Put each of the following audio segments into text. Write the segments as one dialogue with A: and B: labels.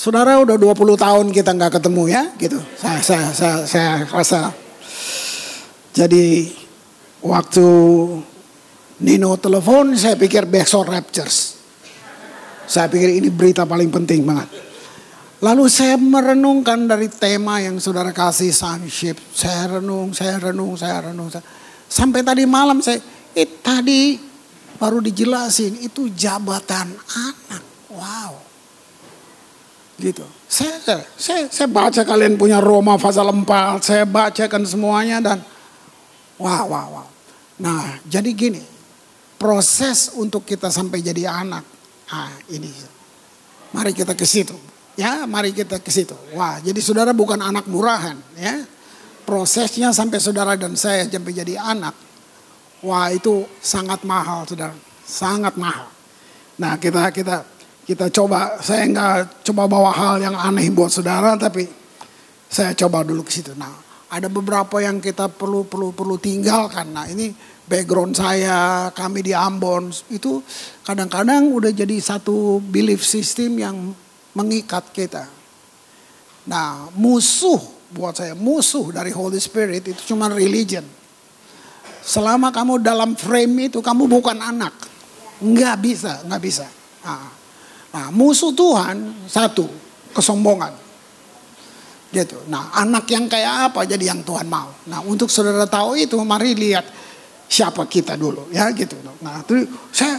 A: Saudara udah 20 tahun kita nggak ketemu ya, gitu. Saya, saya, saya, saya rasa. Jadi waktu Nino telepon, saya pikir besok Raptures. Saya pikir ini berita paling penting banget. Lalu saya merenungkan dari tema yang saudara kasih sonship. Saya renung, saya renung, saya renung. Sampai tadi malam saya, eh tadi baru dijelasin itu jabatan anak. Wow gitu. Saya, saya, saya baca kalian punya Roma pasal 4, saya bacakan semuanya dan wah, wah, wah. Nah, jadi gini, proses untuk kita sampai jadi anak, ah ini, mari kita ke situ, ya, mari kita ke situ. Wah, jadi saudara bukan anak murahan, ya. Prosesnya sampai saudara dan saya sampai jadi anak, wah itu sangat mahal, saudara, sangat mahal. Nah, kita kita kita coba, saya nggak coba bawa hal yang aneh buat saudara, tapi saya coba dulu ke situ. Nah, ada beberapa yang kita perlu perlu perlu tinggalkan. Nah, ini background saya, kami di Ambon itu kadang-kadang udah jadi satu belief system yang mengikat kita. Nah, musuh buat saya, musuh dari Holy Spirit itu cuma religion. Selama kamu dalam frame itu, kamu bukan anak. Nggak bisa, nggak bisa. Nah, Nah, musuh Tuhan satu, kesombongan. Gitu. Nah, anak yang kayak apa jadi yang Tuhan mau. Nah, untuk saudara tahu itu, mari lihat siapa kita dulu, ya gitu. Nah, itu saya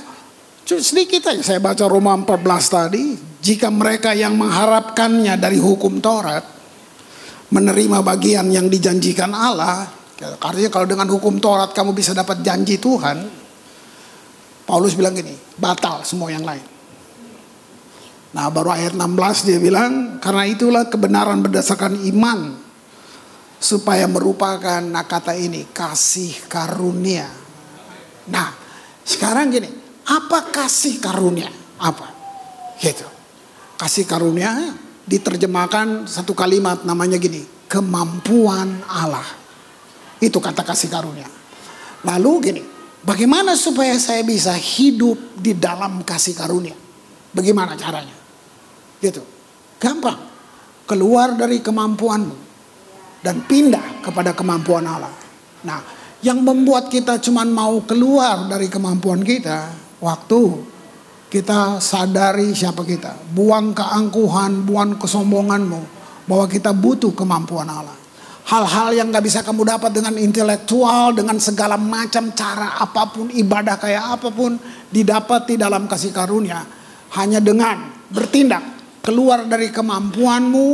A: sedikit aja saya baca Roma 14 tadi, jika mereka yang mengharapkannya dari hukum Taurat menerima bagian yang dijanjikan Allah, artinya kalau dengan hukum Taurat kamu bisa dapat janji Tuhan, Paulus bilang gini, batal semua yang lain. Nah baru ayat 16 dia bilang karena itulah kebenaran berdasarkan iman supaya merupakan nah kata ini kasih karunia. Nah sekarang gini apa kasih karunia apa gitu kasih karunia diterjemahkan satu kalimat namanya gini kemampuan Allah itu kata kasih karunia. Lalu gini bagaimana supaya saya bisa hidup di dalam kasih karunia? Bagaimana caranya? Gitu. Gampang. Keluar dari kemampuanmu. Dan pindah kepada kemampuan Allah. Nah, yang membuat kita cuma mau keluar dari kemampuan kita. Waktu kita sadari siapa kita. Buang keangkuhan, buang kesombonganmu. Bahwa kita butuh kemampuan Allah. Hal-hal yang gak bisa kamu dapat dengan intelektual, dengan segala macam cara apa pun, ibadah kayak apa pun, didapati dalam kasih karunia. Hanya dengan bertindak keluar dari kemampuanmu,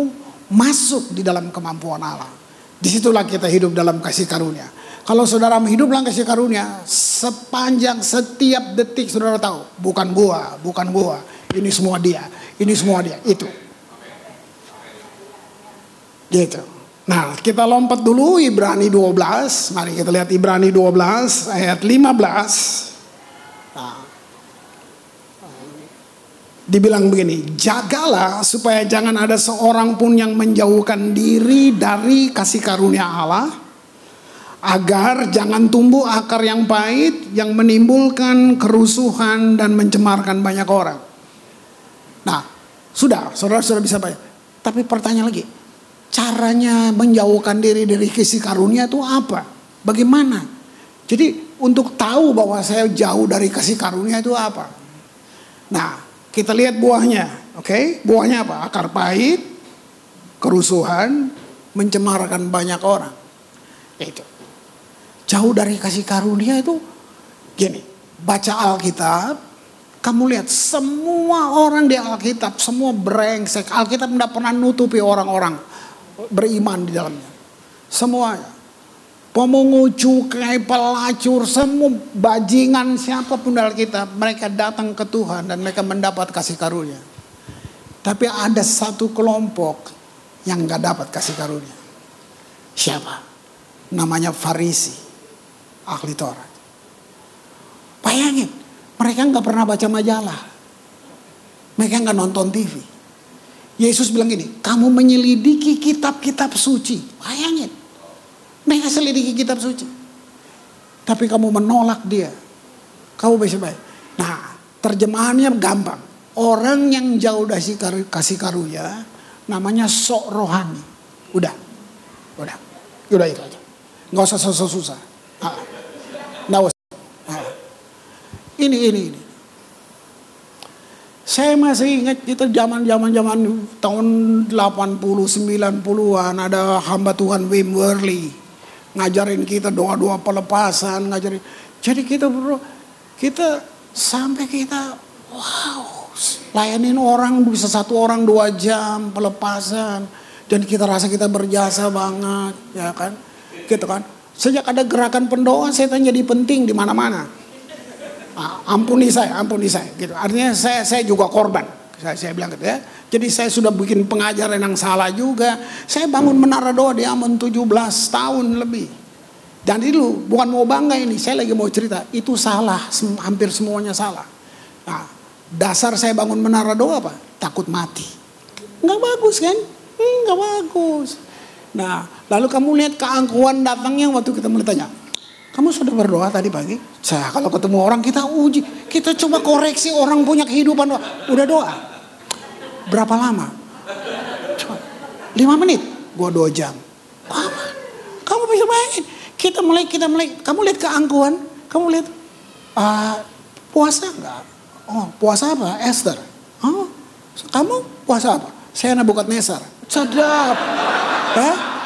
A: masuk di dalam kemampuan Allah. Di situlah kita hidup dalam kasih karunia. Kalau saudara hidup dalam kasih karunia, sepanjang setiap detik saudara tahu, bukan gua, bukan gua, ini semua dia, ini semua dia, itu. Gitu. Nah, kita lompat dulu Ibrani 12. Mari kita lihat Ibrani 12 ayat 15. Dibilang begini, jagalah supaya jangan ada seorang pun yang menjauhkan diri dari kasih karunia Allah, agar jangan tumbuh akar yang pahit yang menimbulkan kerusuhan dan mencemarkan banyak orang. Nah, sudah, saudara-saudara bisa bayar. Tapi pertanyaan lagi, caranya menjauhkan diri dari kasih karunia itu apa? Bagaimana? Jadi untuk tahu bahwa saya jauh dari kasih karunia itu apa? Nah, kita lihat buahnya, oke? Okay? Buahnya apa? Akar pahit, kerusuhan, mencemarkan banyak orang. Itu. Jauh dari kasih karunia itu gini, baca Alkitab, kamu lihat semua orang di Alkitab, semua brengsek. Alkitab tidak pernah nutupi orang-orang beriman di dalamnya. Semuanya pemungut cukai, pelacur, semua bajingan siapa pun dalam kita, mereka datang ke Tuhan dan mereka mendapat kasih karunia. Tapi ada satu kelompok yang nggak dapat kasih karunia. Siapa? Namanya Farisi, ahli Taurat. Bayangin, mereka nggak pernah baca majalah. Mereka nggak nonton TV. Yesus bilang gini, kamu menyelidiki kitab-kitab suci. Bayangin, mereka selidiki kitab suci. Tapi kamu menolak dia. Kamu bisa baik. Nah, terjemahannya gampang. orang yang jauh dari kasih karunia namanya sok rohani. Udah, udah, udah itu aja. Nggak usah susah-susah. Ah. Nggak usah. Ah. Ini, ini, ini. Saya masih ingat kita zaman zaman zaman tahun 80 90-an ada hamba Tuhan Wim Worley ngajarin kita doa-doa pelepasan, ngajarin. Jadi kita bro, kita sampai kita wow, layanin orang bisa satu orang dua jam pelepasan dan kita rasa kita berjasa banget, ya kan? Gitu kan? Sejak ada gerakan pendoa, tanya jadi penting di mana-mana. Ah, ampuni saya, ampuni saya. Gitu. Artinya saya saya juga korban. Saya, saya bilang gitu ya. Jadi saya sudah bikin pengajaran yang salah juga. Saya bangun menara doa di Ambon 17 tahun lebih. Dan itu bukan mau bangga ini, saya lagi mau cerita. Itu salah, hampir semuanya salah. Nah, dasar saya bangun menara doa apa? Takut mati. Nggak bagus kan? Hmm, nggak bagus. Nah, lalu kamu lihat keangkuhan datangnya waktu kita mulai tanya, kamu sudah berdoa tadi pagi? Saya kalau ketemu orang kita uji. Kita coba koreksi orang punya kehidupan. Udah doa. Berapa lama? Coba. Lima menit. Gua dua jam. Apa? Kamu bisa bayangin. Kita mulai, kita mulai. Kamu lihat keangkuhan. Kamu lihat. Uh, puasa enggak? Oh, puasa apa? Esther. Oh, kamu puasa apa? Saya Nebukadnezar. Sedap. Hah?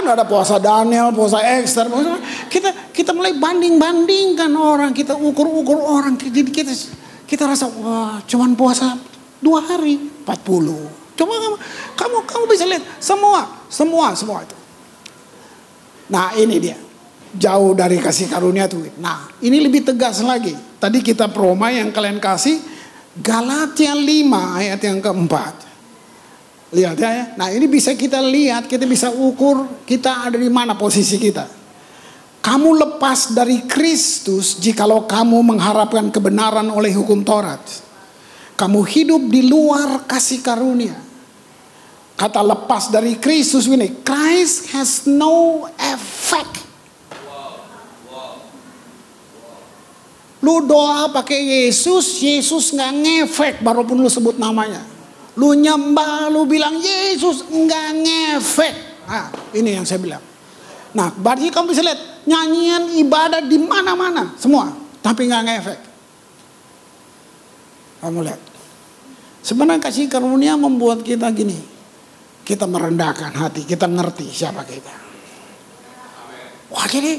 A: Kan ada puasa Daniel, puasa Esther, puasa, kita kita mulai banding-bandingkan orang, kita ukur-ukur orang, jadi kita kita rasa wah cuman puasa dua hari 40. Coba kamu kamu kamu bisa lihat semua semua semua itu. Nah ini dia jauh dari kasih karunia tuh. Nah ini lebih tegas lagi. Tadi kita proma yang kalian kasih Galatia 5 ayat yang keempat. Lihat ya. Nah ini bisa kita lihat, kita bisa ukur kita ada di mana posisi kita. Kamu lepas dari Kristus jikalau kamu mengharapkan kebenaran oleh hukum Taurat. Kamu hidup di luar kasih karunia. Kata lepas dari Kristus ini, Christ has no effect. Lu doa pakai Yesus, Yesus nggak ngefek walaupun lu sebut namanya. Lu nyembah, lu bilang Yesus enggak ngefek. Nah, ini yang saya bilang. Nah, berarti kamu bisa lihat nyanyian ibadah di mana-mana semua, tapi enggak ngefek. Kamu lihat. Sebenarnya kasih karunia membuat kita gini. Kita merendahkan hati, kita ngerti siapa kita. Wah jadi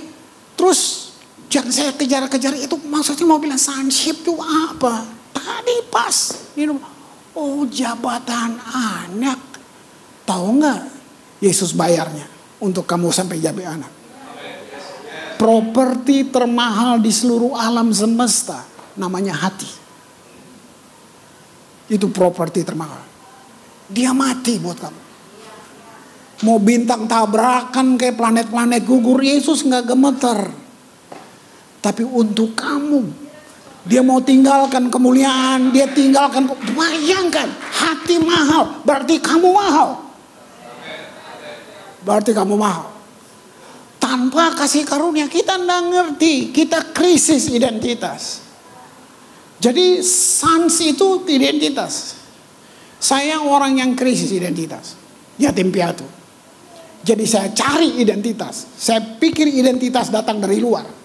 A: terus yang saya kejar-kejar itu maksudnya mau bilang sonship itu apa? Tadi pas. Ini Oh jabatan anak. Tahu nggak Yesus bayarnya untuk kamu sampai jadi anak. Properti termahal di seluruh alam semesta namanya hati. Itu properti termahal. Dia mati buat kamu. Mau bintang tabrakan kayak planet-planet gugur Yesus nggak gemeter. Tapi untuk kamu dia mau tinggalkan kemuliaan, dia tinggalkan. Bayangkan, hati mahal, berarti kamu mahal. Berarti kamu mahal. Tanpa kasih karunia kita tidak ngerti, kita krisis identitas. Jadi sans itu identitas. Saya orang yang krisis identitas. Yatim piatu. Jadi saya cari identitas. Saya pikir identitas datang dari luar.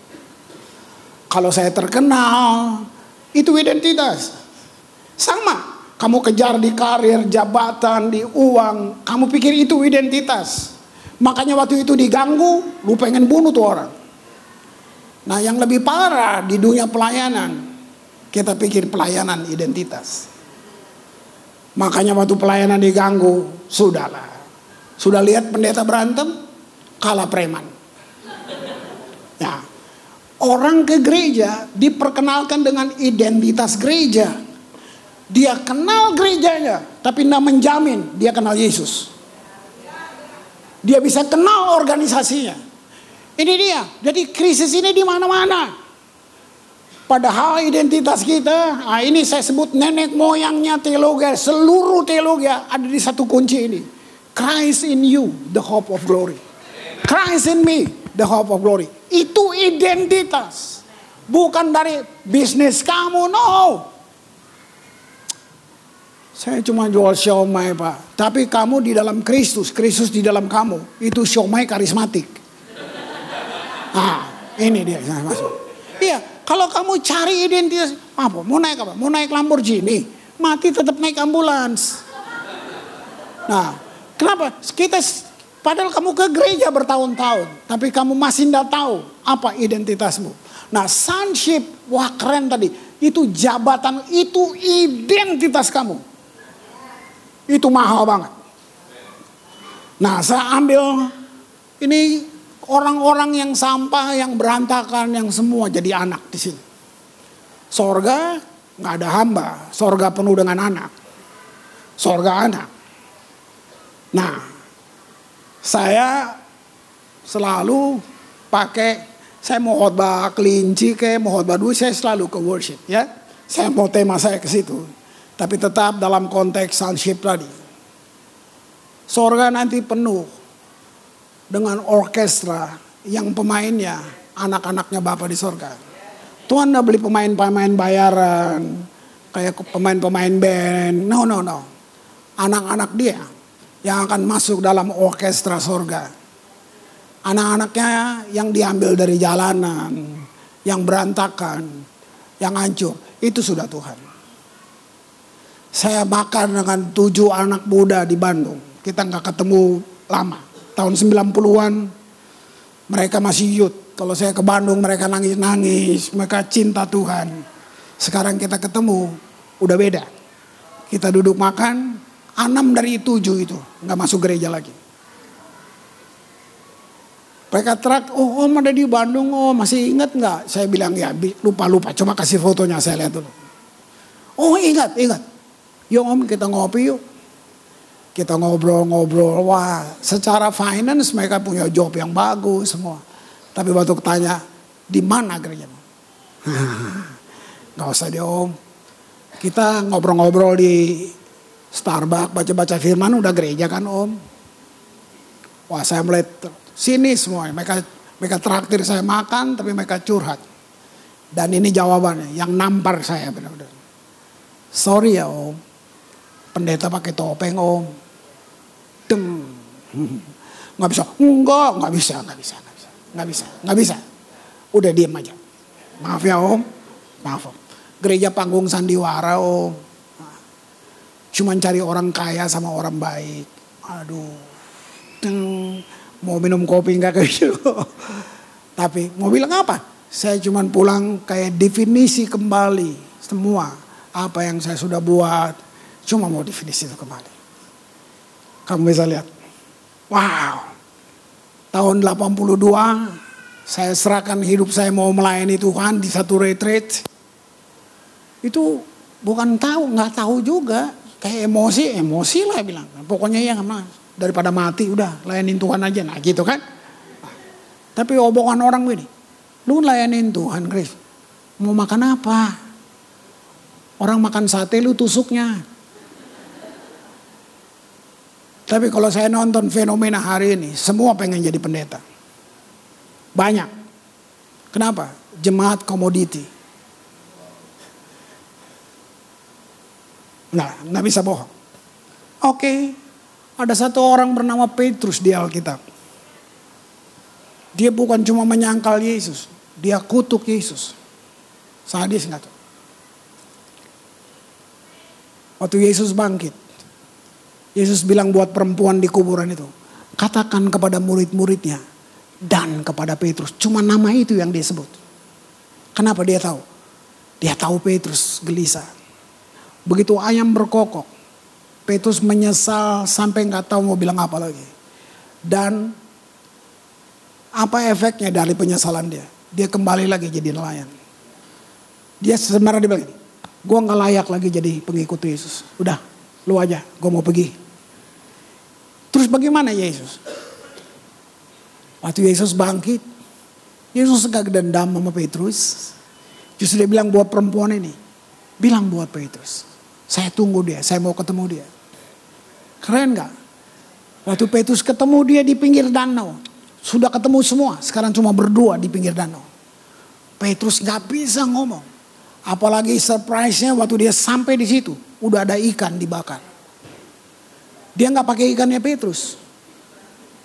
A: Kalau saya terkenal, itu identitas. Sama, kamu kejar di karir, jabatan, di uang, kamu pikir itu identitas. Makanya waktu itu diganggu, lu pengen bunuh tuh orang. Nah yang lebih parah di dunia pelayanan, kita pikir pelayanan identitas. Makanya waktu pelayanan diganggu, sudahlah. Sudah lihat pendeta berantem, kalah preman. Orang ke gereja diperkenalkan dengan identitas gereja. Dia kenal gerejanya, tapi tidak menjamin dia kenal Yesus. Dia bisa kenal organisasinya. Ini dia. Jadi krisis ini di mana-mana. Padahal identitas kita, nah ini saya sebut nenek moyangnya teologi, seluruh teologi ada di satu kunci ini. Christ in you, the hope of glory. Christ in me, the hope of glory. Itu identitas. Bukan dari bisnis kamu, no. Saya cuma jual siomay pak. Tapi kamu di dalam Kristus, Kristus di dalam kamu. Itu siomay karismatik. Ah, ini dia saya masuk. Iya, kalau kamu cari identitas apa? Mau naik apa? Mau naik Lamborghini, mati tetap naik ambulans. Nah, kenapa? Kita padahal kamu ke gereja bertahun-tahun, tapi kamu masih tidak tahu apa identitasmu. Nah, sonship, wah keren tadi. Itu jabatan, itu identitas kamu. Itu mahal banget. Nah, saya ambil ini orang-orang yang sampah, yang berantakan, yang semua jadi anak di sini. Sorga nggak ada hamba, sorga penuh dengan anak. Sorga anak. Nah, saya selalu pakai saya mau khotbah kelinci kayak mau khotbah dulu saya selalu ke worship ya. Saya mau tema saya ke situ. Tapi tetap dalam konteks sonship tadi. Sorga nanti penuh dengan orkestra yang pemainnya anak-anaknya Bapak di sorga. Tuhan udah beli pemain-pemain bayaran, kayak pemain-pemain band. No, no, no. Anak-anak dia yang akan masuk dalam orkestra sorga. Anak-anaknya yang diambil dari jalanan, yang berantakan, yang hancur. Itu sudah Tuhan. Saya makan dengan tujuh anak muda di Bandung. Kita nggak ketemu lama tahun 90-an mereka masih youth. Kalau saya ke Bandung mereka nangis-nangis, mereka cinta Tuhan. Sekarang kita ketemu, udah beda. Kita duduk makan, enam dari tujuh itu nggak masuk gereja lagi. Mereka terak, oh om ada di Bandung, oh masih ingat nggak? Saya bilang ya lupa-lupa, coba kasih fotonya saya lihat dulu. Oh ingat, ingat. Yuk om kita ngopi yuk. Kita ngobrol-ngobrol, wah secara finance mereka punya job yang bagus semua. Tapi waktu tanya, di mana gereja? Gak usah deh om. Kita ngobrol-ngobrol di Starbucks, baca-baca firman udah gereja kan om. Wah saya mulai sini semua. Mereka mereka traktir saya makan tapi mereka curhat. Dan ini jawabannya yang nampar saya benar-benar. Sorry ya om. Pendeta pakai topeng om deng. Nggak bisa, enggak, nggak bisa, nggak bisa, nggak bisa, nggak bisa. Udah diem aja. Maaf ya om, maaf om. Gereja panggung sandiwara om. Cuman cari orang kaya sama orang baik. Aduh. Mau minum kopi nggak gitu. Tapi mau bilang apa? Saya cuman pulang kayak definisi kembali semua apa yang saya sudah buat. Cuma mau definisi itu kembali. Kamu bisa lihat. Wow. Tahun 82 saya serahkan hidup saya mau melayani Tuhan di satu retreat. Itu bukan tahu, nggak tahu juga. Kayak emosi, emosi lah bilang. Pokoknya ya mas, daripada mati udah layanin Tuhan aja. Nah gitu kan. Tapi omongan orang begini. Lu layanin Tuhan Chris. Mau makan apa? Orang makan sate lu tusuknya. Tapi kalau saya nonton fenomena hari ini, semua pengen jadi pendeta. Banyak. Kenapa? Jemaat komoditi. Nah, nggak bisa bohong. Oke, ada satu orang bernama Petrus di Alkitab. Dia bukan cuma menyangkal Yesus, dia kutuk Yesus. Sadis nggak tuh? Waktu Yesus bangkit, Yesus bilang buat perempuan di kuburan itu. Katakan kepada murid-muridnya dan kepada Petrus. Cuma nama itu yang dia sebut. Kenapa dia tahu? Dia tahu Petrus gelisah. Begitu ayam berkokok. Petrus menyesal sampai nggak tahu mau bilang apa lagi. Dan apa efeknya dari penyesalan dia? Dia kembali lagi jadi nelayan. Dia sebenarnya dia bilang, gue nggak layak lagi jadi pengikut Yesus. Udah, lu aja, gue mau pergi. Terus bagaimana Yesus? Waktu Yesus bangkit, Yesus gak dendam sama Petrus. Justru dia bilang buat perempuan ini, bilang buat Petrus, saya tunggu dia, saya mau ketemu dia. Keren gak? Waktu Petrus ketemu dia di pinggir danau, sudah ketemu semua, sekarang cuma berdua di pinggir danau. Petrus gak bisa ngomong. Apalagi surprise-nya waktu dia sampai di situ, udah ada ikan dibakar. Dia nggak pakai ikannya Petrus.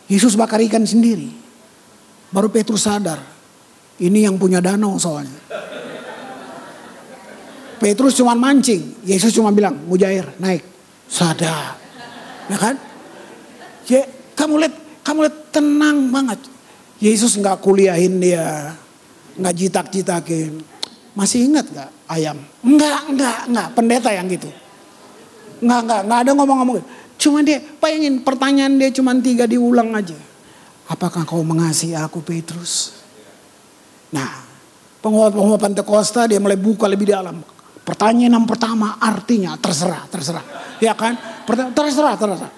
A: Yesus bakar ikan sendiri. Baru Petrus sadar, ini yang punya danau soalnya. Petrus cuma mancing, Yesus cuma bilang, mujair naik, sadar, ya kan? Ya, kamu lihat, kamu lihat tenang banget. Yesus nggak kuliahin dia, nggak jitak-jitakin. Masih ingat gak ayam? Enggak, enggak, enggak. Pendeta yang gitu. Enggak, enggak, enggak ada ngomong-ngomong. Cuma dia, bayangin pertanyaan dia cuma tiga diulang aja. Apakah kau mengasihi aku Petrus? Nah, pengumuman Pentakosta dia mulai buka lebih dalam. Pertanyaan yang pertama artinya terserah, terserah. Ya kan? Terserah, terserah.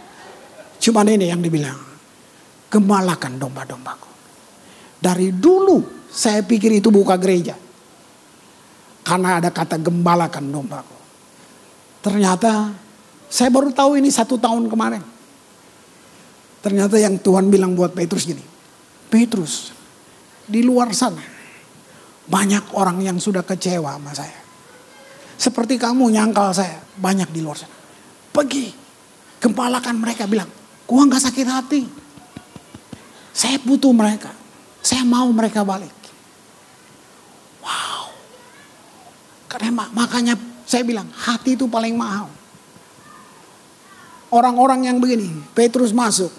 A: Cuma ini yang dibilang. Gembalakan domba-dombaku. Dari dulu saya pikir itu buka gereja. Karena ada kata gembalakan dombaku. Ternyata saya baru tahu ini satu tahun kemarin. Ternyata yang Tuhan bilang buat Petrus gini. Petrus, di luar sana banyak orang yang sudah kecewa sama saya. Seperti kamu nyangkal saya, banyak di luar sana. Pergi, gembalakan mereka bilang, gua nggak sakit hati. Saya butuh mereka. Saya mau mereka balik. Karena makanya saya bilang hati itu paling mahal. Orang-orang yang begini, Petrus masuk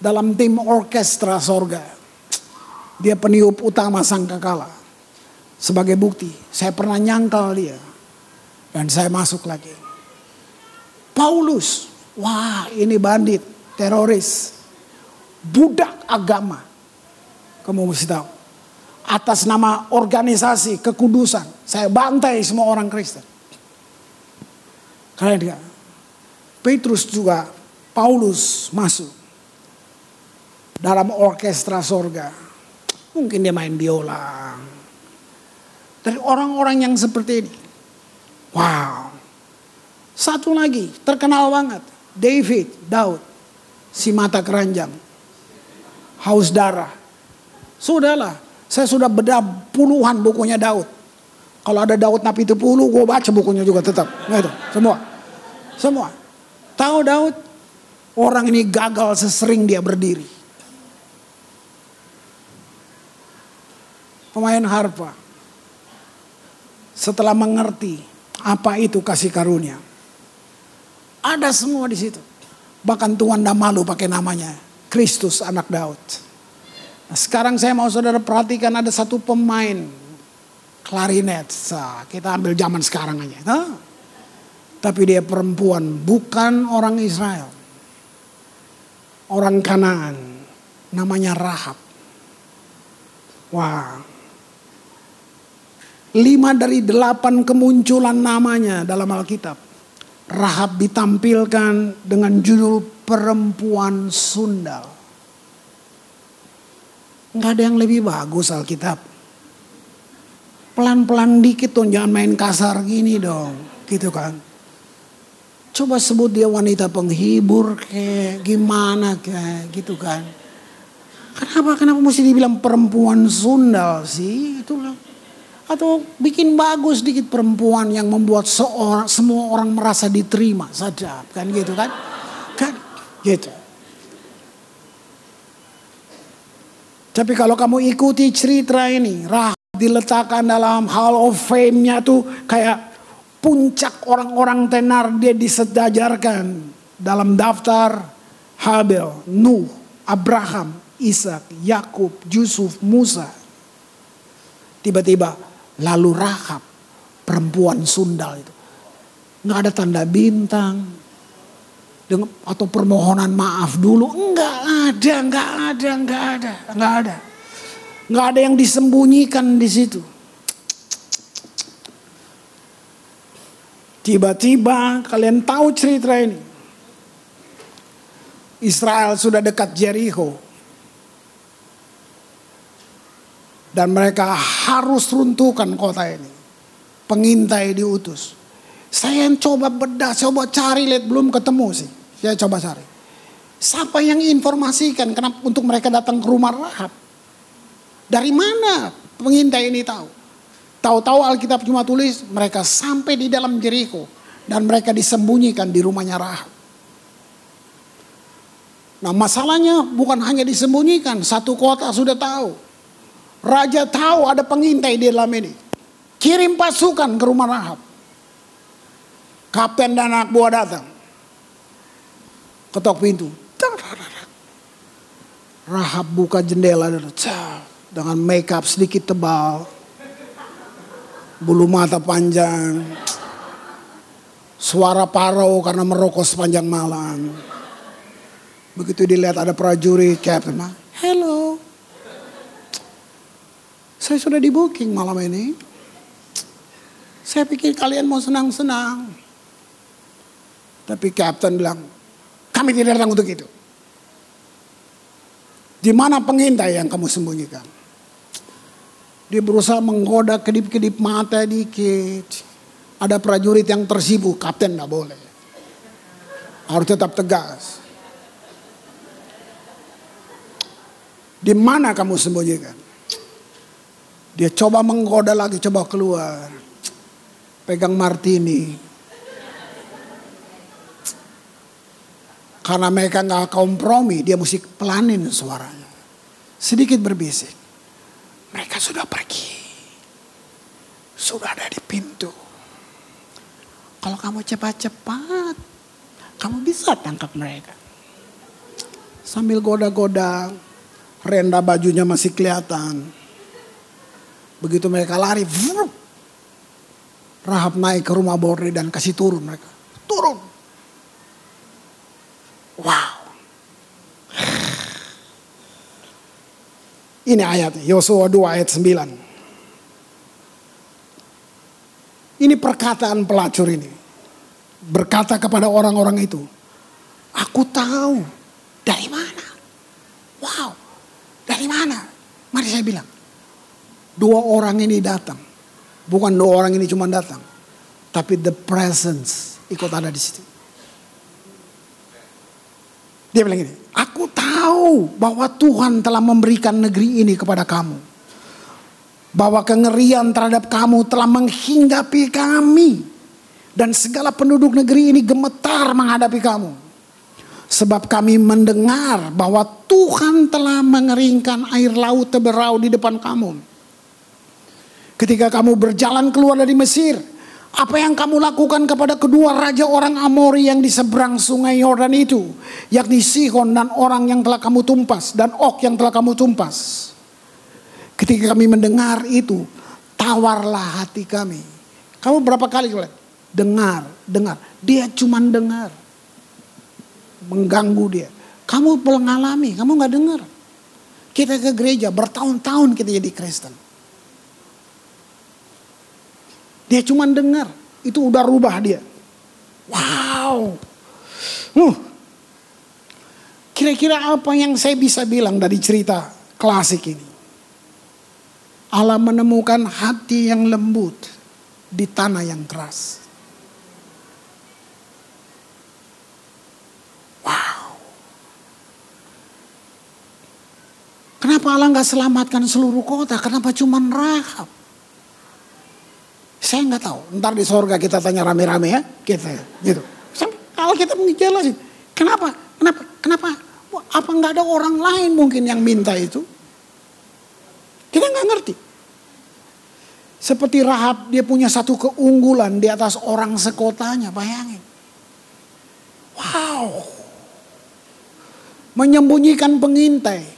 A: dalam tim orkestra sorga. Dia peniup utama sangkakala. Sebagai bukti, saya pernah nyangkal dia. Dan saya masuk lagi. Paulus, wah ini bandit, teroris. Budak agama. Kamu mesti tahu atas nama organisasi kekudusan. Saya bantai semua orang Kristen. Karena dia, Petrus juga, Paulus masuk dalam orkestra sorga. Mungkin dia main biola. Dari orang-orang yang seperti ini. Wow. Satu lagi, terkenal banget. David, Daud. Si mata keranjang. Haus darah. Sudahlah, saya sudah bedah puluhan bukunya Daud. Kalau ada Daud Nabi itu puluh, gue baca bukunya juga tetap. Gitu, semua. Semua. Tahu Daud? Orang ini gagal sesering dia berdiri. Pemain harpa. Setelah mengerti apa itu kasih karunia. Ada semua di situ. Bahkan Tuhan tidak malu pakai namanya. Kristus anak Daud. Nah, sekarang saya mau saudara perhatikan ada satu pemain klarinet. Kita ambil zaman sekarang aja. Nah, tapi dia perempuan, bukan orang Israel. Orang Kanaan. Namanya Rahab. Wah. Lima dari delapan kemunculan namanya dalam Alkitab. Rahab ditampilkan dengan judul perempuan sundal. Nggak ada yang lebih bagus Alkitab. Pelan-pelan dikit tuh jangan main kasar gini dong. Gitu kan. Coba sebut dia wanita penghibur kayak gimana kayak gitu kan. Kenapa kenapa mesti dibilang perempuan sundal sih? Itulah. Atau bikin bagus dikit perempuan yang membuat seorang semua orang merasa diterima saja kan gitu kan? Kan gitu. Tapi kalau kamu ikuti cerita ini, Rahab diletakkan dalam Hall of Fame-nya tuh kayak puncak orang-orang tenar dia disejajarkan dalam daftar Habel, Nuh, Abraham, Ishak, Yakub, Yusuf, Musa. Tiba-tiba lalu Rahab, perempuan sundal itu. Nggak ada tanda bintang, dengan atau permohonan maaf dulu. Enggak ada enggak ada enggak ada enggak ada. Enggak ada yang disembunyikan di situ. Tiba-tiba kalian tahu cerita ini. Israel sudah dekat Jericho dan mereka harus runtuhkan kota ini pengintai diutus saya yang coba bedah, coba cari, lihat belum ketemu sih. Saya coba cari. Siapa yang informasikan kenapa untuk mereka datang ke rumah Rahab? Dari mana pengintai ini tahu? Tahu-tahu Alkitab cuma tulis mereka sampai di dalam Jericho dan mereka disembunyikan di rumahnya Rahab. Nah masalahnya bukan hanya disembunyikan, satu kota sudah tahu. Raja tahu ada pengintai di dalam ini. Kirim pasukan ke rumah Rahab. Kapten dan anak buah datang. Ketok pintu. Rahab buka jendela dengan make up sedikit tebal bulu mata panjang, suara parau karena merokok sepanjang malam. Begitu dilihat ada prajurit captain, hello. Saya sudah di booking malam ini. Saya pikir kalian mau senang-senang. Tapi captain bilang, kami tidak datang untuk itu. Di mana pengintai yang kamu sembunyikan? Dia berusaha menggoda kedip-kedip mata dikit. Ada prajurit yang tersibuk, kapten tidak boleh. Harus tetap tegas. Di mana kamu sembunyikan? Dia coba menggoda lagi, coba keluar. Pegang martini. Karena mereka nggak kompromi, dia mesti pelanin suaranya. Sedikit berbisik. Mereka sudah pergi. Sudah ada di pintu. Kalau kamu cepat-cepat, kamu bisa tangkap mereka. Sambil goda-goda, renda bajunya masih kelihatan. Begitu mereka lari, vup, Rahab naik ke rumah Borne dan kasih turun mereka. Turun. Wow. Ini ayat Yosua 2 ayat 9. Ini perkataan pelacur ini. Berkata kepada orang-orang itu. Aku tahu dari mana. Wow. Dari mana? Mari saya bilang. Dua orang ini datang. Bukan dua orang ini cuma datang. Tapi the presence ikut ada di situ. Dia bilang ini, aku tahu bahwa Tuhan telah memberikan negeri ini kepada kamu. Bahwa kengerian terhadap kamu telah menghinggapi kami. Dan segala penduduk negeri ini gemetar menghadapi kamu. Sebab kami mendengar bahwa Tuhan telah mengeringkan air laut teberau di depan kamu. Ketika kamu berjalan keluar dari Mesir, apa yang kamu lakukan kepada kedua raja orang Amori yang di seberang sungai Yordan itu. Yakni Sihon dan orang yang telah kamu tumpas. Dan Ok yang telah kamu tumpas. Ketika kami mendengar itu. Tawarlah hati kami. Kamu berapa kali kalian? Dengar, dengar. Dia cuma dengar. Mengganggu dia. Kamu mengalami, kamu gak dengar. Kita ke gereja bertahun-tahun kita jadi Kristen. Dia cuma dengar, itu udah rubah dia. Wow. Uh. Kira-kira apa yang saya bisa bilang dari cerita klasik ini? Allah menemukan hati yang lembut di tanah yang keras. Wow. Kenapa Allah nggak selamatkan seluruh kota? Kenapa cuma Rahab? Saya nggak tahu. Ntar di sorga kita tanya rame-rame ya. Kita gitu. Kalau kita menjelasin. Kenapa? Kenapa? Kenapa? Apa nggak ada orang lain mungkin yang minta itu? Kita nggak ngerti. Seperti Rahab dia punya satu keunggulan di atas orang sekotanya. Bayangin. Wow. Menyembunyikan pengintai.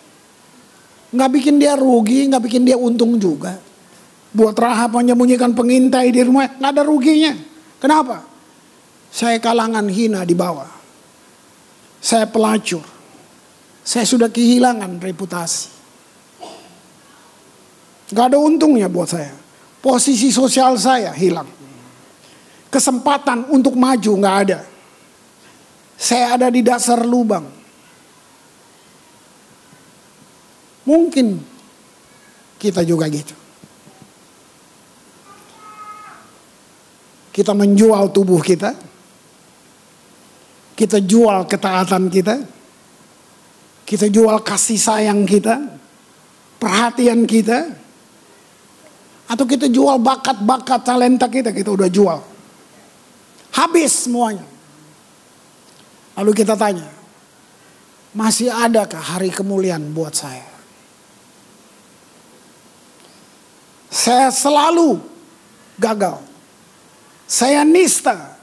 A: Nggak bikin dia rugi, nggak bikin dia untung juga. Buat Rahab menyembunyikan pengintai di rumah, nggak ada ruginya. Kenapa? Saya kalangan hina di bawah. Saya pelacur. Saya sudah kehilangan reputasi. Gak ada untungnya buat saya. Posisi sosial saya hilang. Kesempatan untuk maju gak ada. Saya ada di dasar lubang. Mungkin kita juga gitu. Kita menjual tubuh kita. Kita jual ketaatan kita. Kita jual kasih sayang kita. Perhatian kita. Atau kita jual bakat-bakat talenta kita, kita udah jual. Habis semuanya. Lalu kita tanya, masih adakah hari kemuliaan buat saya? Saya selalu gagal. Saya nista.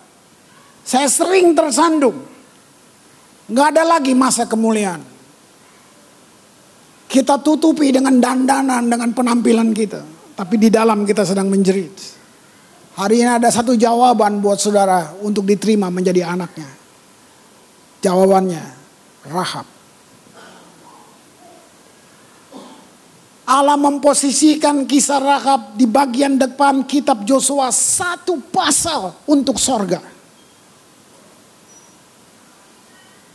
A: Saya sering tersandung. Gak ada lagi masa kemuliaan. Kita tutupi dengan dandanan, dengan penampilan kita. Tapi di dalam kita sedang menjerit. Hari ini ada satu jawaban buat saudara untuk diterima menjadi anaknya. Jawabannya, Rahab. Allah memposisikan kisah Rahab di bagian depan kitab Joshua satu pasal untuk sorga.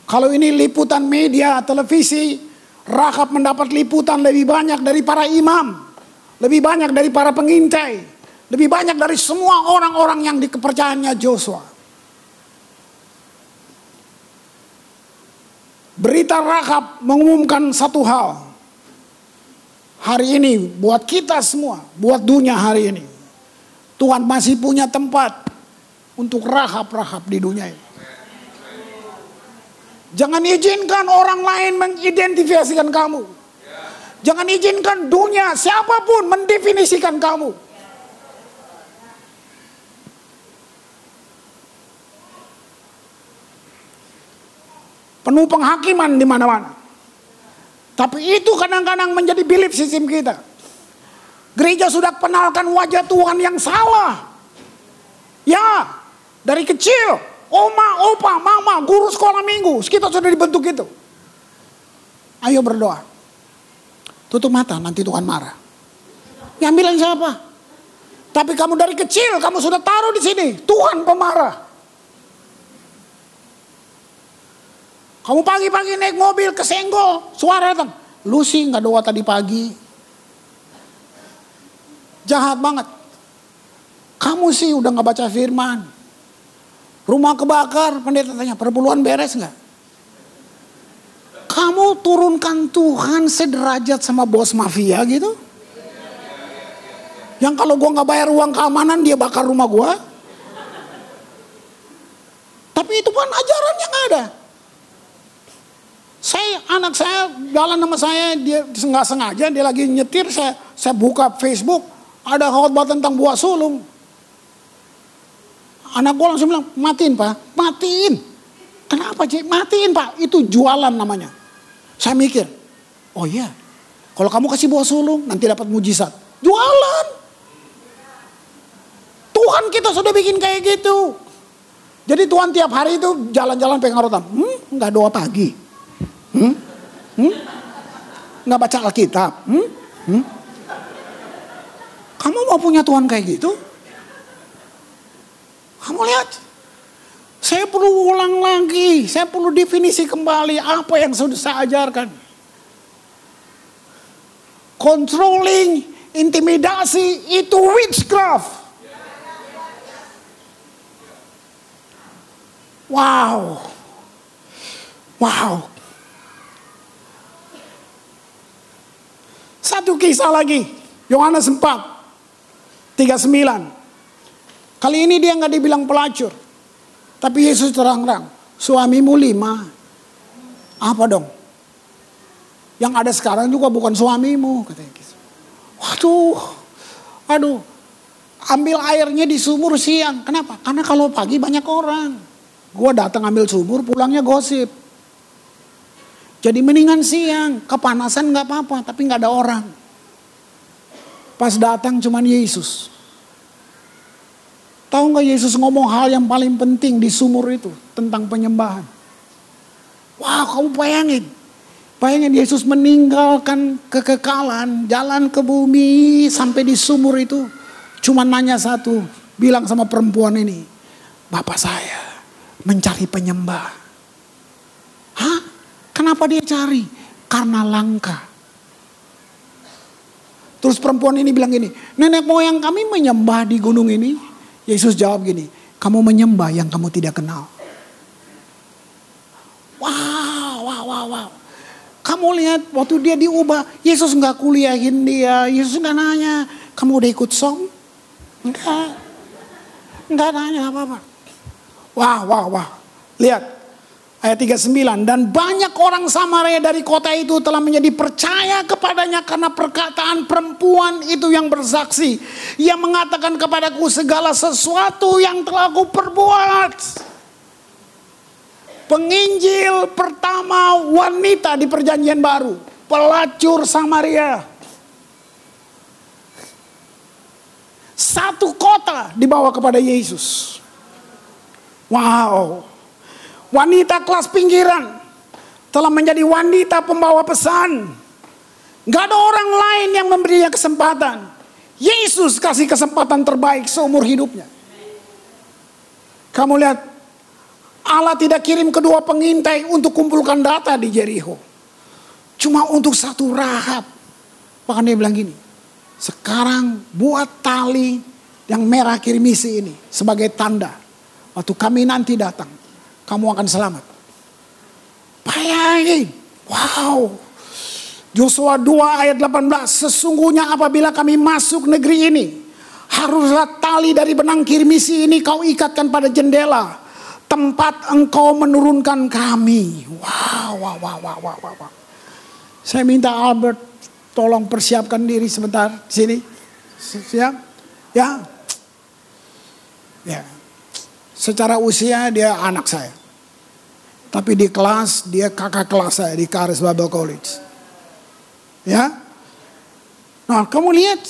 A: Kalau ini liputan media, televisi, Rahab mendapat liputan lebih banyak dari para imam. Lebih banyak dari para pengintai. Lebih banyak dari semua orang-orang yang di kepercayaannya Joshua. Berita Rahab mengumumkan satu hal. Hari ini buat kita semua, buat dunia hari ini. Tuhan masih punya tempat untuk rahab-rahab di dunia ini. Jangan izinkan orang lain mengidentifikasikan kamu. Jangan izinkan dunia siapa pun mendefinisikan kamu. Penuh penghakiman di mana-mana. Tapi itu kadang-kadang menjadi belief sistem kita. Gereja sudah kenalkan wajah Tuhan yang salah. Ya, dari kecil, oma, opa, mama, guru sekolah minggu, kita sudah dibentuk itu. Ayo berdoa. Tutup mata, nanti Tuhan marah. Yang bilang siapa? Tapi kamu dari kecil, kamu sudah taruh di sini. Tuhan pemarah. Kamu pagi-pagi naik mobil kesenggol, suara datang. Lucy nggak doa tadi pagi. Jahat banget. Kamu sih udah nggak baca firman. Rumah kebakar, pendeta tanya, perpuluhan beres nggak? Kamu turunkan Tuhan sederajat sama bos mafia gitu? Yang kalau gue nggak bayar uang keamanan dia bakar rumah gue. Tapi itu kan ajarannya nggak ada. Saya anak saya jalan sama saya dia nggak sengaja dia lagi nyetir saya saya buka Facebook ada khotbah tentang buah sulung. Anak gue langsung bilang matiin pak, matiin. Kenapa sih? Matiin pak, itu jualan namanya. Saya mikir, oh iya, kalau kamu kasih buah sulung nanti dapat mujizat. Jualan. Tuhan kita sudah bikin kayak gitu. Jadi Tuhan tiap hari itu jalan-jalan pegang rotan. Hmm, nggak doa pagi. Hmm? Hmm? Nggak baca Alkitab. Hmm? Hmm? Kamu mau punya Tuhan kayak gitu? Kamu lihat. Saya perlu ulang lagi. Saya perlu definisi kembali apa yang sudah saya ajarkan. Controlling, intimidasi itu witchcraft. Wow. Wow. Satu kisah lagi. Yohanes 4. 39. Kali ini dia nggak dibilang pelacur. Tapi Yesus terang-terang. Suamimu lima. Apa dong? Yang ada sekarang juga bukan suamimu. Katanya gitu. Waduh. Aduh. Ambil airnya di sumur siang. Kenapa? Karena kalau pagi banyak orang. Gue datang ambil sumur, pulangnya gosip. Jadi mendingan siang, kepanasan nggak apa-apa, tapi nggak ada orang. Pas datang cuman Yesus. Tahu nggak Yesus ngomong hal yang paling penting di sumur itu tentang penyembahan. Wah, kamu bayangin. Bayangin Yesus meninggalkan kekekalan, jalan ke bumi sampai di sumur itu. Cuma nanya satu, bilang sama perempuan ini, Bapak saya mencari penyembah. Kenapa dia cari? Karena langka. Terus perempuan ini bilang gini, nenek moyang kami menyembah di gunung ini. Yesus jawab gini, kamu menyembah yang kamu tidak kenal. Wow, wow, wow, wow. Kamu lihat waktu dia diubah, Yesus nggak kuliahin dia, Yesus nggak nanya, Kamu udah ikut som? Enggak. Enggak nanya apa-apa. Wah, wah, wah. Lihat. Ayat 39. Dan banyak orang Samaria dari kota itu telah menjadi percaya kepadanya karena perkataan perempuan itu yang bersaksi. Ia mengatakan kepadaku segala sesuatu yang telah aku perbuat. Penginjil pertama wanita di perjanjian baru. Pelacur Samaria. Satu kota dibawa kepada Yesus. Wow. Wanita kelas pinggiran telah menjadi wanita pembawa pesan. Gak ada orang lain yang memberinya kesempatan. Yesus kasih kesempatan terbaik seumur hidupnya. Kamu lihat, Allah tidak kirim kedua pengintai untuk kumpulkan data di Jericho. Cuma untuk satu rahab. Bahkan dia bilang gini, sekarang buat tali yang merah kirmisi ini sebagai tanda. Waktu kami nanti datang, kamu akan selamat. Bayangin, wow. Yosua 2 ayat 18, sesungguhnya apabila kami masuk negeri ini, haruslah tali dari benang kirmisi ini kau ikatkan pada jendela, tempat engkau menurunkan kami. Wow, wow, wow, wow, wow, wow. Saya minta Albert tolong persiapkan diri sebentar sini. Siap? Ya. Ya. Secara usia dia anak saya. Tapi di kelas dia kakak kelas saya di Karis Bible College. Ya. Nah kamu lihat.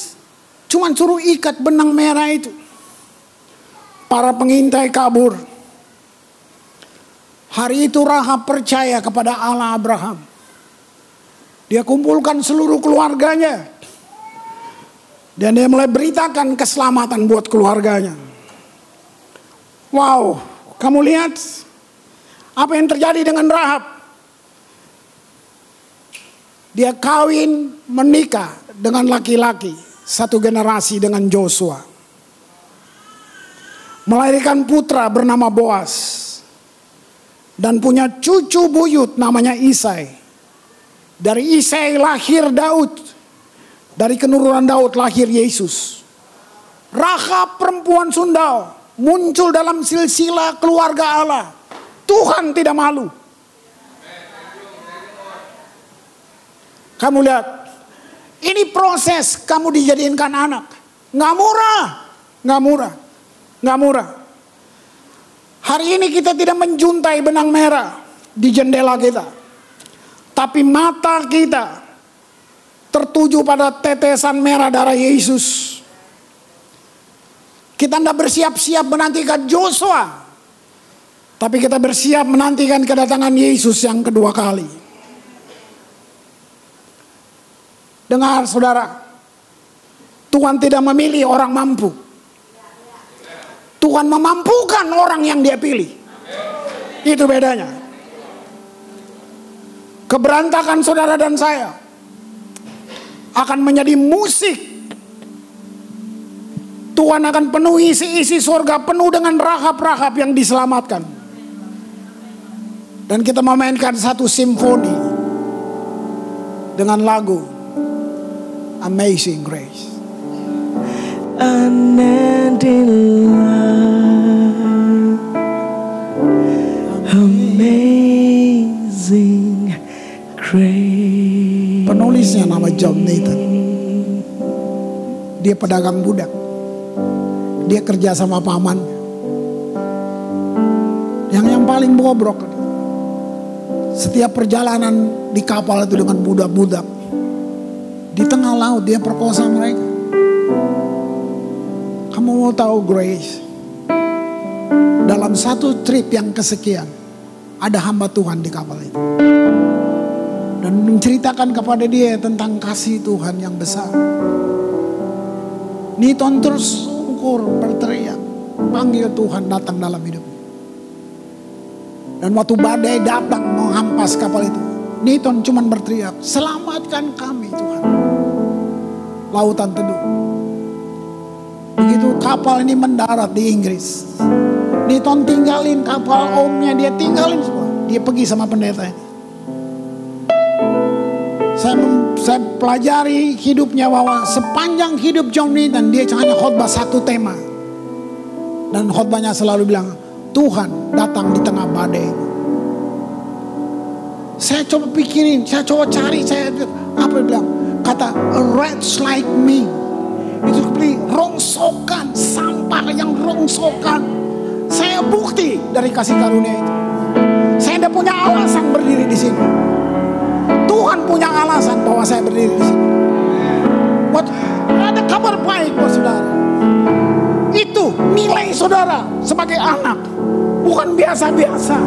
A: Cuman suruh ikat benang merah itu. Para pengintai kabur. Hari itu Rahab percaya kepada Allah Abraham. Dia kumpulkan seluruh keluarganya. Dan dia mulai beritakan keselamatan buat keluarganya. Wow, kamu lihat apa yang terjadi dengan Rahab? Dia kawin menikah dengan laki-laki satu generasi dengan Joshua. Melahirkan putra bernama Boas. Dan punya cucu buyut namanya Isai. Dari Isai lahir Daud. Dari kenurunan Daud lahir Yesus. Rahab perempuan Sundal muncul dalam silsilah keluarga Allah. Tuhan tidak malu. Kamu lihat, ini proses kamu dijadikan anak. Nggak murah, nggak murah, nggak murah. Hari ini kita tidak menjuntai benang merah di jendela kita. Tapi mata kita tertuju pada tetesan merah darah Yesus. Kita tidak bersiap-siap menantikan Joshua. Tapi kita bersiap menantikan kedatangan Yesus yang kedua kali. Dengar saudara. Tuhan tidak memilih orang mampu. Tuhan memampukan orang yang dia pilih. Itu bedanya. Keberantakan saudara dan saya akan menjadi musik. Tuhan akan penuhi isi-isi surga penuh dengan rahap-rahap yang diselamatkan. Dan kita memainkan satu simfoni dengan lagu Amazing Grace.
B: amazing grace.
A: Penulisnya nama John Nathan. Dia pedagang budak. Dia kerja sama paman. Yang yang paling bobrok. Setiap perjalanan di kapal itu dengan budak-budak. Di tengah laut dia perkosa mereka. Kamu mau tahu Grace? Dalam satu trip yang kesekian, ada hamba Tuhan di kapal itu. Dan menceritakan kepada dia tentang kasih Tuhan yang besar. Niton terus sungkur berteriak, panggil Tuhan datang dalam hidupnya. Dan waktu badai datang menghampas kapal itu, Niton cuman berteriak, selamatkan kami Tuhan. Lautan teduh. Begitu kapal ini mendarat di Inggris. Niton tinggalin kapal omnya, dia tinggalin semua. Dia pergi sama pendeta ini. Saya saya pelajari hidupnya bahwa sepanjang hidup John Newton dia hanya khotbah satu tema. Dan khotbahnya selalu bilang, Tuhan datang di tengah badai. Saya coba pikirin, saya coba cari, saya apa dia bilang? Kata a like me. Itu seperti rongsokan, sampah yang rongsokan. Saya bukti dari kasih karunia itu. Saya tidak punya alasan berdiri di sini. Tuhan punya alasan bahwa saya berdiri di sini. Buat ada kabar baik buat saudara. Itu nilai saudara sebagai anak. Bukan biasa-biasa.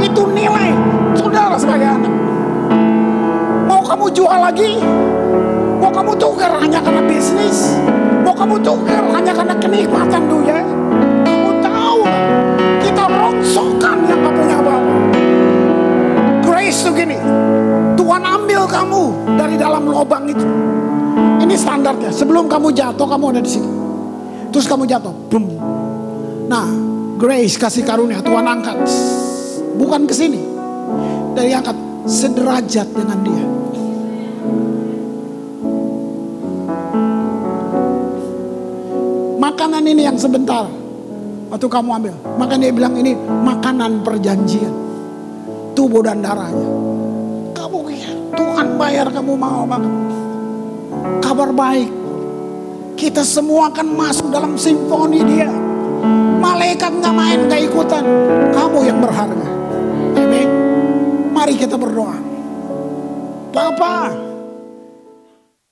A: Itu nilai saudara sebagai anak. Mau kamu jual lagi? Mau kamu tukar hanya karena bisnis? Mau kamu tukar hanya karena kenikmatan dunia? Kamu tahu kita rongsokkan yang gak punya apa-apa. Grace tuh gini, Tuhan ambil kamu dari dalam lubang itu. Ini standarnya. Sebelum kamu jatuh, kamu ada di sini. Terus kamu jatuh, boom. Nah, grace kasih karunia Tuhan angkat, bukan ke sini, dari angkat sederajat dengan dia. Makanan ini yang sebentar waktu kamu ambil, maka dia bilang ini makanan perjanjian, tubuh dan darahnya. Kamu Tuhan bayar kamu mau makan. Kabar baik, kita semua akan masuk dalam simfoni dia. Malaikat nggak main nggak ikutan, kamu yang berharga. Amin. Mari kita berdoa. Bapak,